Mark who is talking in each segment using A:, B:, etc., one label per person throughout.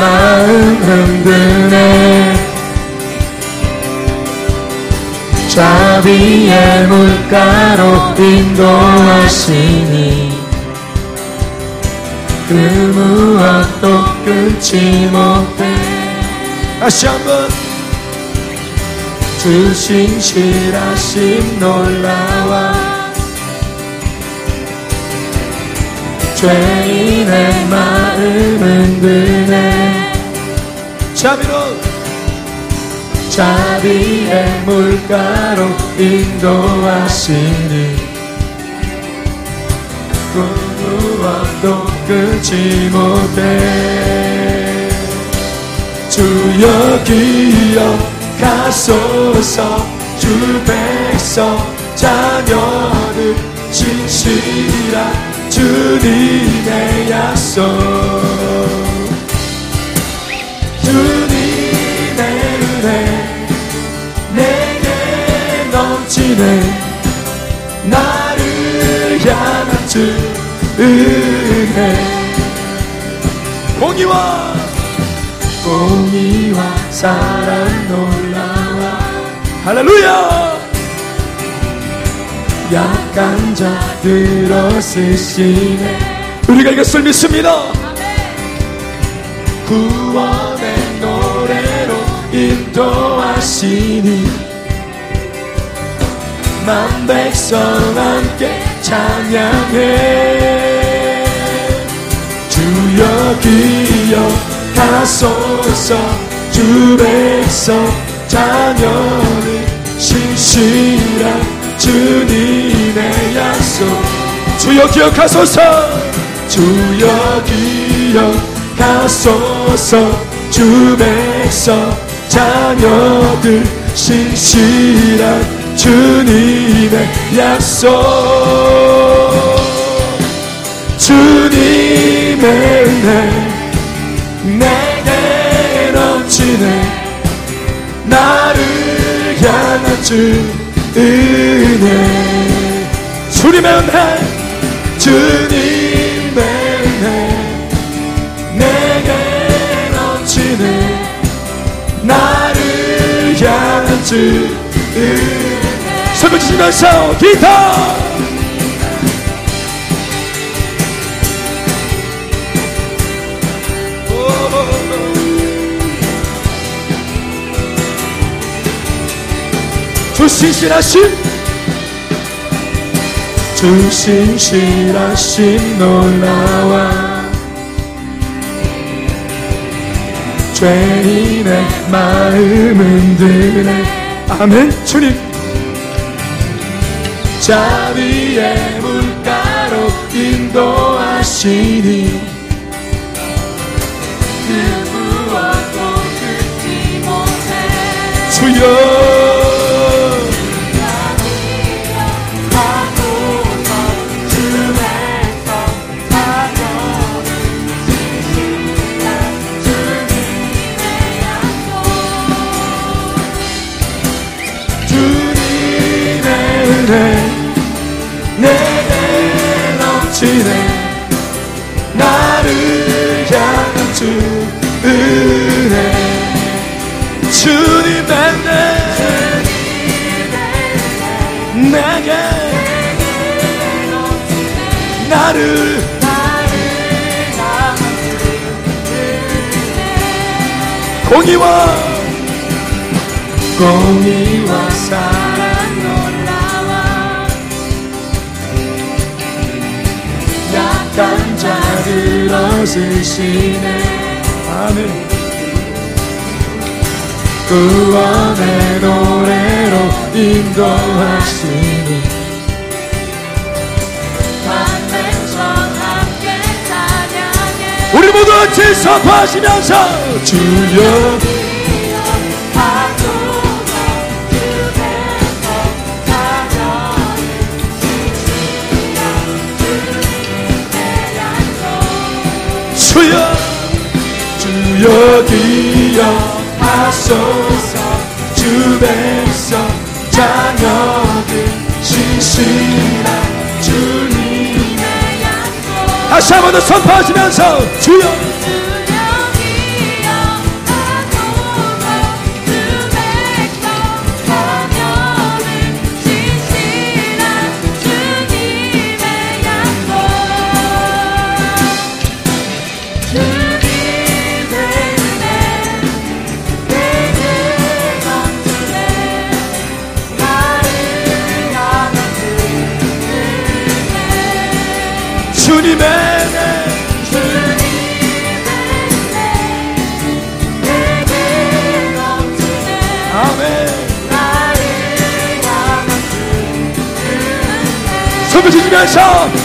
A: 마음 흔드네 자비의 물가로 인도하시니 그 무엇도 끊지 못해. 다시 한번. 주신 실하심 놀라와 죄인의 마음은 드네. 자비로. 자비의 물가로 인도하시니. 그 무엇도 끊지 못해. 주여 기억하소서 주 백성 자녀들 진실한 주님의 약속 주님의 은혜 넘치네. 나를 향한 주 은혜. 공의와 공의와 사랑 놀라와. 할렐루야 약간 자들어 쓰시네. 우리가 이것을 믿습니다. 구원의 노래로 인도하시니 만 백성 함께 찬양해. 주여 기억하소서 주 백성 자녀를 신실한 주님의 약속. 주여 기억하소서. 주여 기억하소서. 주 백성 자녀들 신실한 주님의 약속. 주님의 은혜 내게 넘치네. 나를 향한 주 은혜 주님의 은혜 주님의 은혜 내게 넘치네 나를 향한 주. 은혜 손을 치면서 기타 신실하심 주 신실하심 놀라와 죄인의 마음은 드네. 아멘. 주님. 자비의 물가로 인도하시니
B: 그 무엇도 듣지 못해.
A: 주여 나를 공의와 공의와 사랑 약간 자들 얻으시네. 아멘. 구원의 노래로 인도하시니 우리 모두 같이 선포하시면서 주여. 주여. 주여 기억하소서. 주 백성 자녀들 신실한 약속 다시 한번 더 선포하시면서 주여. 주님의 손을 치면서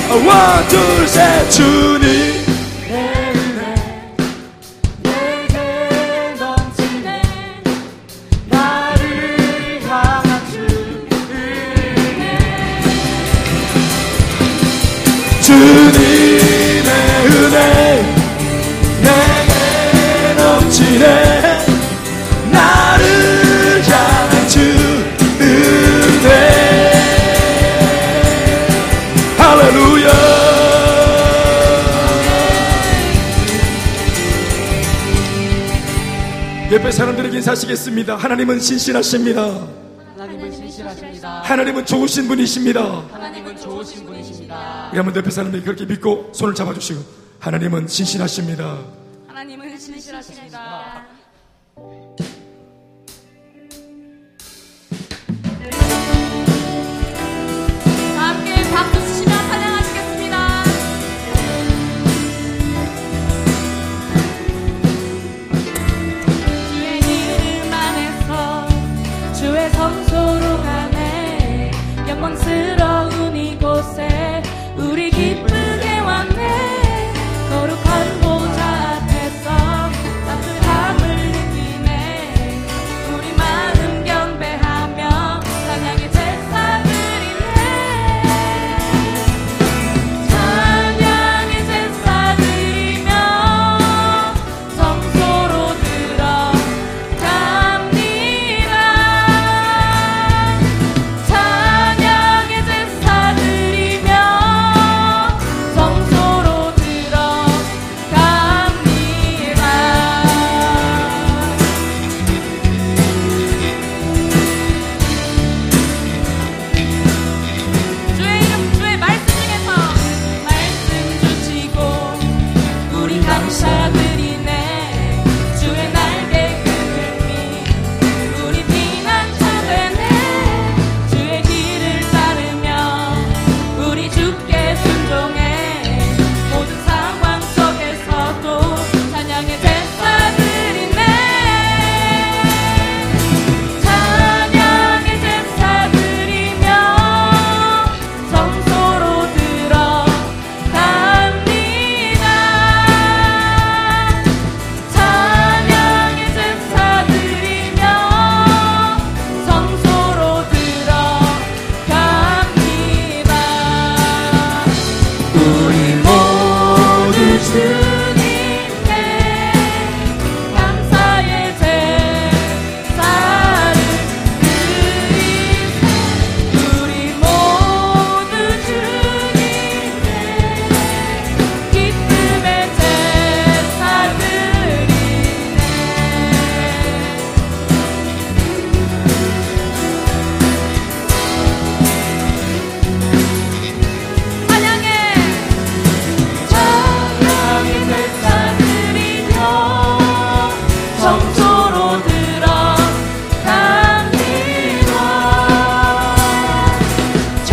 A: 어, 원둘셋 주님. 하시겠습니다. 하나님은 신실하십니다.
B: 하나님은 신실하십니다.
A: 하나님은 좋으신 분이십니다.
B: 하나님은 좋으신 분이십니다.
A: 우리 한번 옆에 사람들이 그렇게 믿고 손을 잡아주시고 하나님은 신실하십니다.
B: 하나님은 신실하십니다.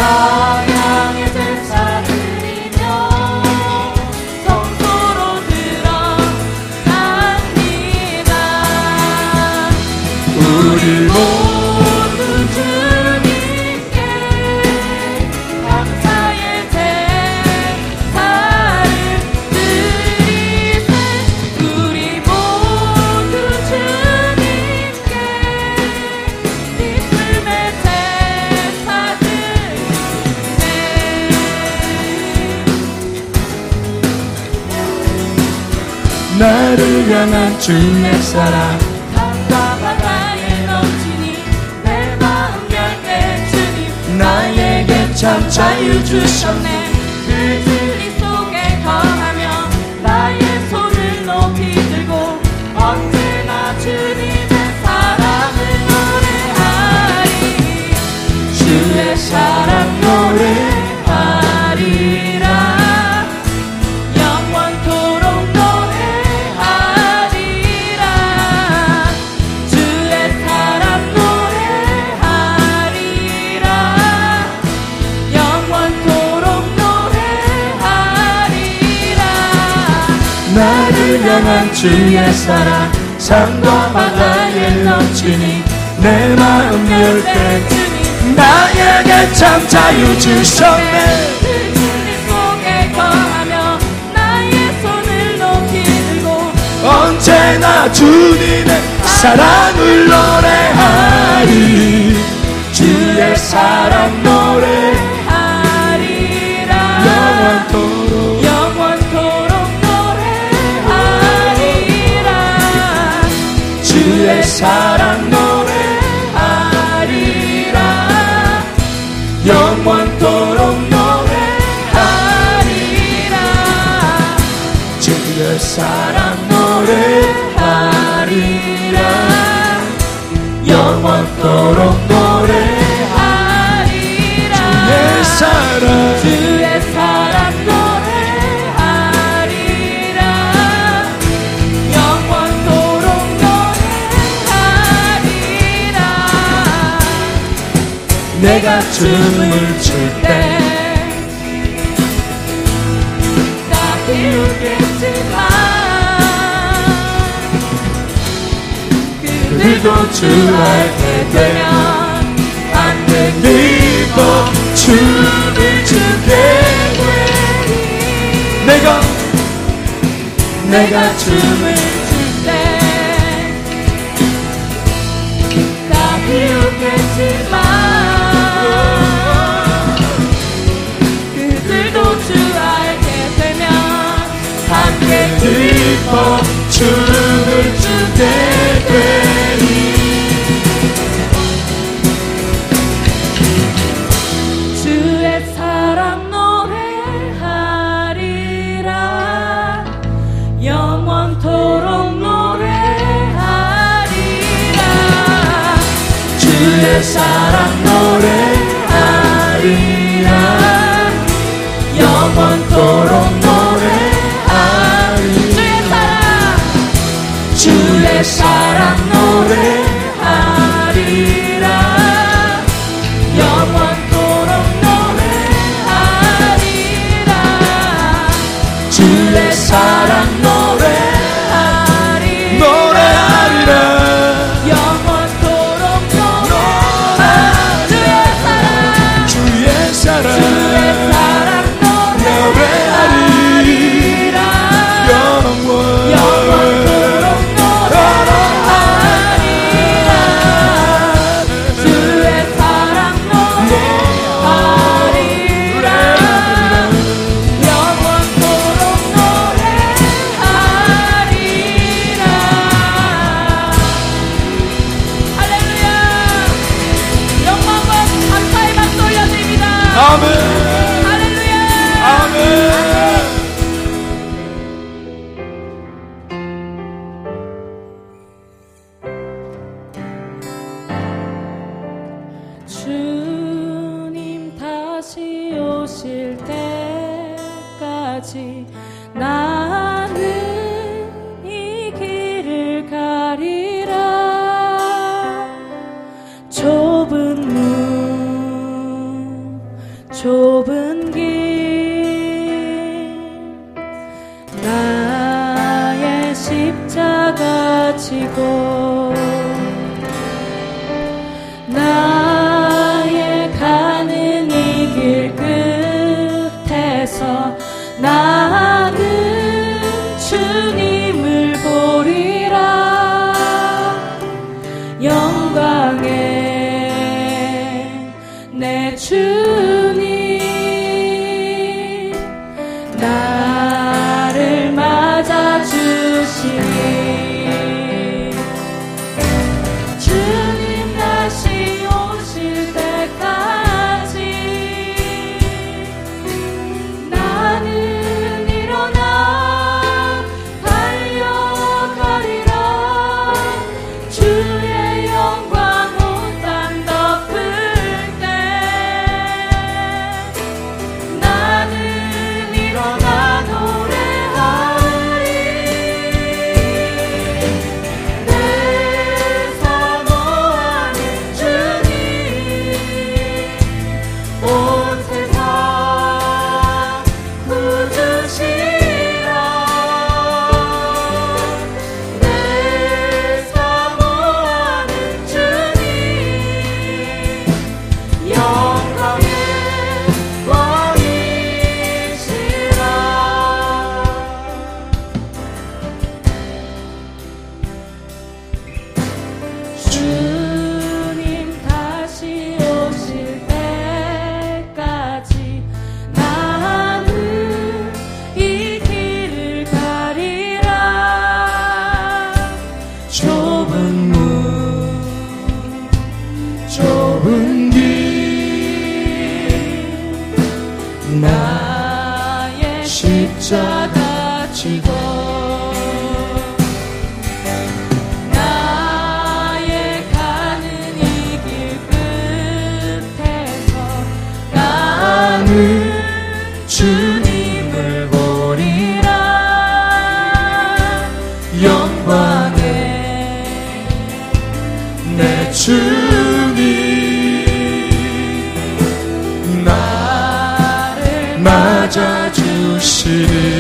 B: come. 주님 내
A: 사랑. 답답한 나의
B: 넘치니 내 마음 열매 주님 나에게 참 자유 주셨네. 주의 사랑 산도마 나에 넘치니 내 마음 열때 나에게 참 자유 주셨네. 언제나 주님의 사랑을 노래하리. 숨을 줄 때
C: 나 기우겠지만
B: 그들도 주알게 되면 안 되니 거 주를 주게 내가 내가 춤을 넘어 춤을 추게
C: 줄의 사랑 노래하리라. 영원토록 노래하리라.
B: 주의 사랑 노래하리라. 영원토록 the 一个
C: 주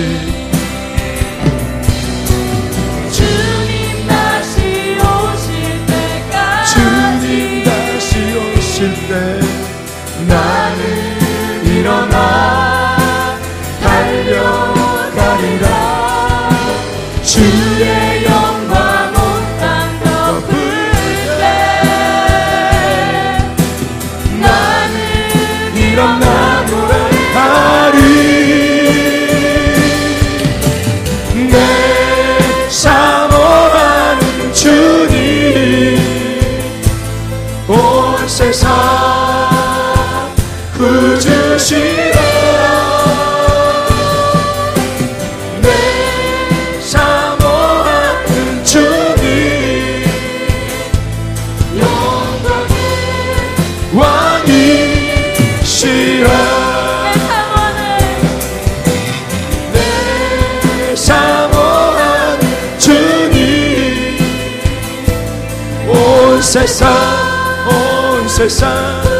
B: cesar, hoy cesar.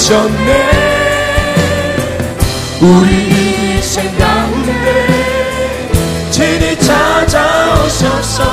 A: 하셨네. 우리 인생 가운데 진이 찾아오셔서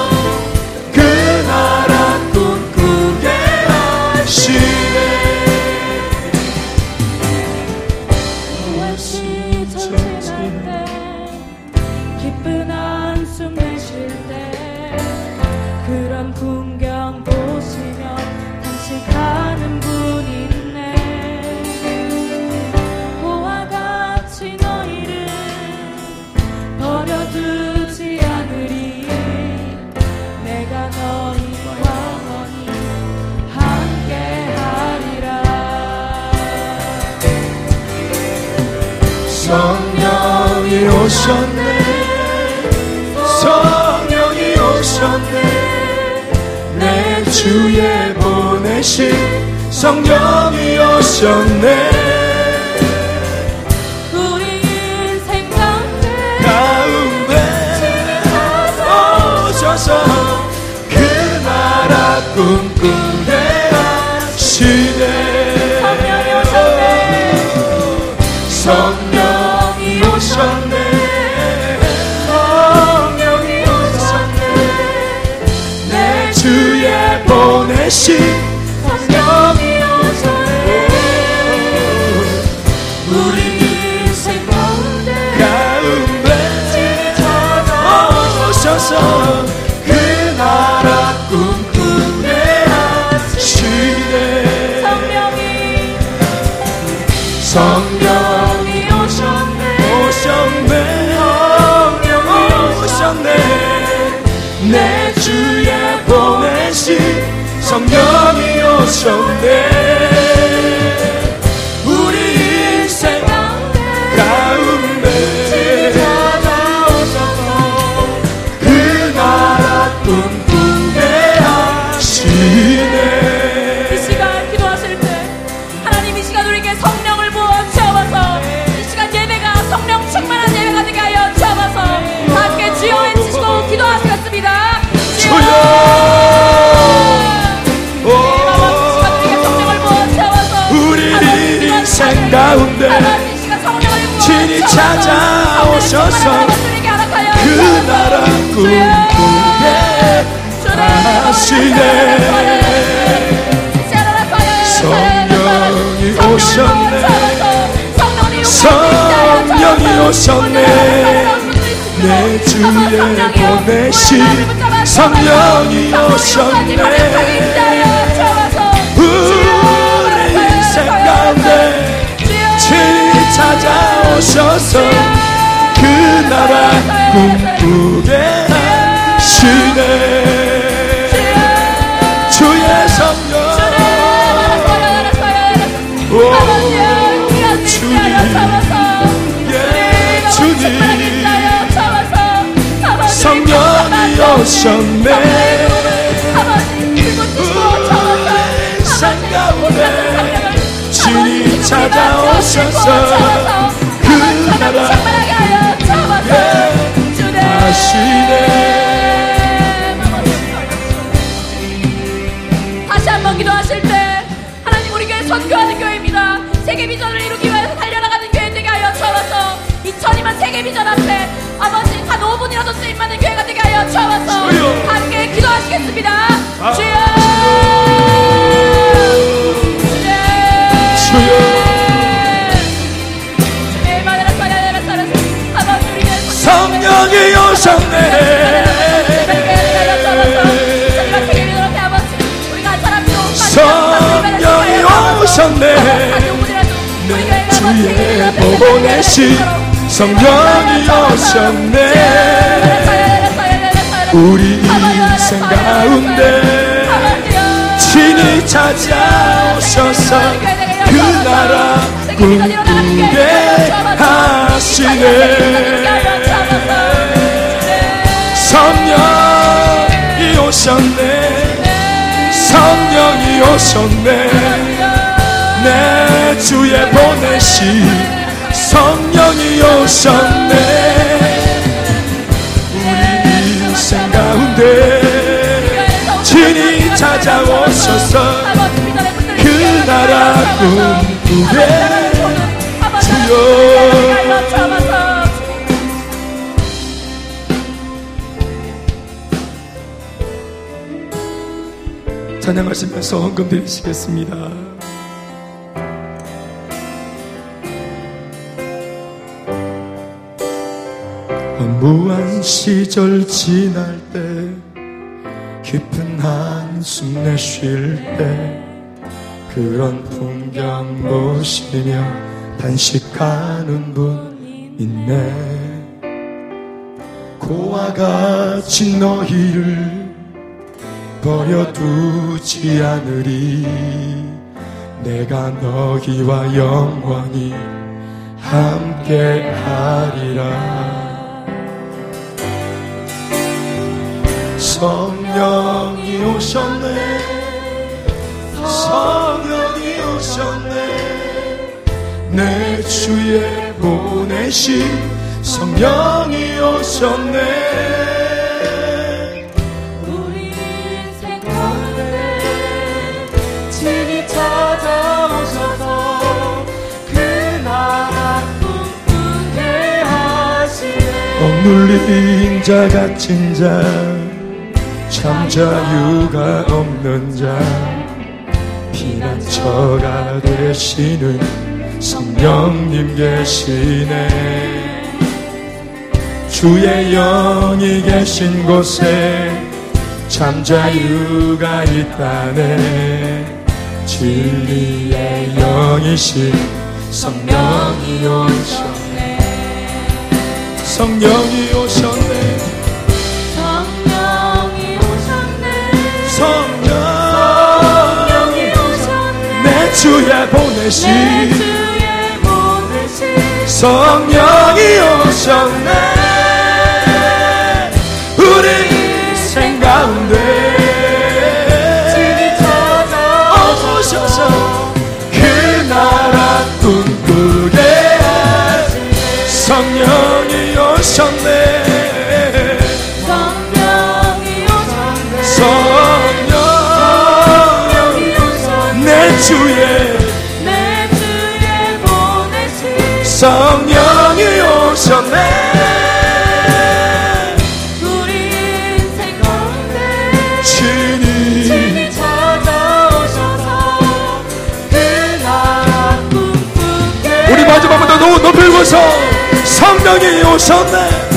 A: 오셨네. 성령이 오셨네. 내 주에 보내신 성령이 오셨네.
B: 우리 인생 가운데
A: 오셔서 그 나라 꿈꾸네 하시 대신
B: 성령이 오셔
A: 우리
B: 인생 가운데
A: 가운데 찾아오셔서 그 나라 꿈꾸게 하시네
B: 성령이
A: são teus. 가운데 진이 찾아오셔서 그 나라 꿈꾸게 하시네. 성령이 오셨네. 성령이 오셨네. 내 주의 보내신 성령이 오셨네. 찾아오셔서 그 나라 꿈꾸게 하시네. 주의 성령. 오 주님. 예 주님. 성령이 오셨네 찾아오셔서 그 나라 하시네.
B: 다시 한 번 기도하실 때 하나님 우리 교회 선교하는 교회입니다. 세계 비전을 이루기 위해서 달려나가는 교회 되게 하여 주옵소서. 2002만 세계 비전 앞에 아버지 한 5분이라도 쓰임받는 교회가 되게 하여 주옵소서. 함께 기도하시겠습니다.
A: 아.
B: 주여
A: 성령이 오셨네. 성령이 오셨네. 내 주에 보내신 성령이 오셨네. 우리 인생 가운데 친히 찾아오셔서. 그 나라 꿈꾸게 하시네 성령이 오셨네. 성령이 오셨네. 내 주에 보내신 성령이 오셨네. 우리 인생 가운데 친히 찾아오셔서 그 나라 꿈꾸게 주여 찬양하시면서 헌금 드리시겠습니다. 무한 시절 지날 때 깊은 한숨 내쉴 때 그런 풍경 보시며 단식하는 분 있네. 고와 같이 너희를 버려두지 않으리. 내가 너희와 영원히 함께 하리라. 성령이 오셨네. 성령이 오셨네 내 주에 보내신 성령이 오셨네.
D: 그
A: 억눌린 자 갇힌 자 참 자유가 없는 자 피난처가 되시는 성령님 계시네. 주의 영이 계신 곳에 참 자유가 있다네. 진리의 영이신 성령이 오셨네. 성령이 오셨네.
B: 성령이 오셨네.
A: 성령.
B: 성령이 오셨네.
A: 내 보내신 성령이 오셨네 하셨네.
B: 찾아오셔서 그날 꿈꾸게
A: 우리 마지막으로 높이
E: 보소
B: 성령이 오셨네.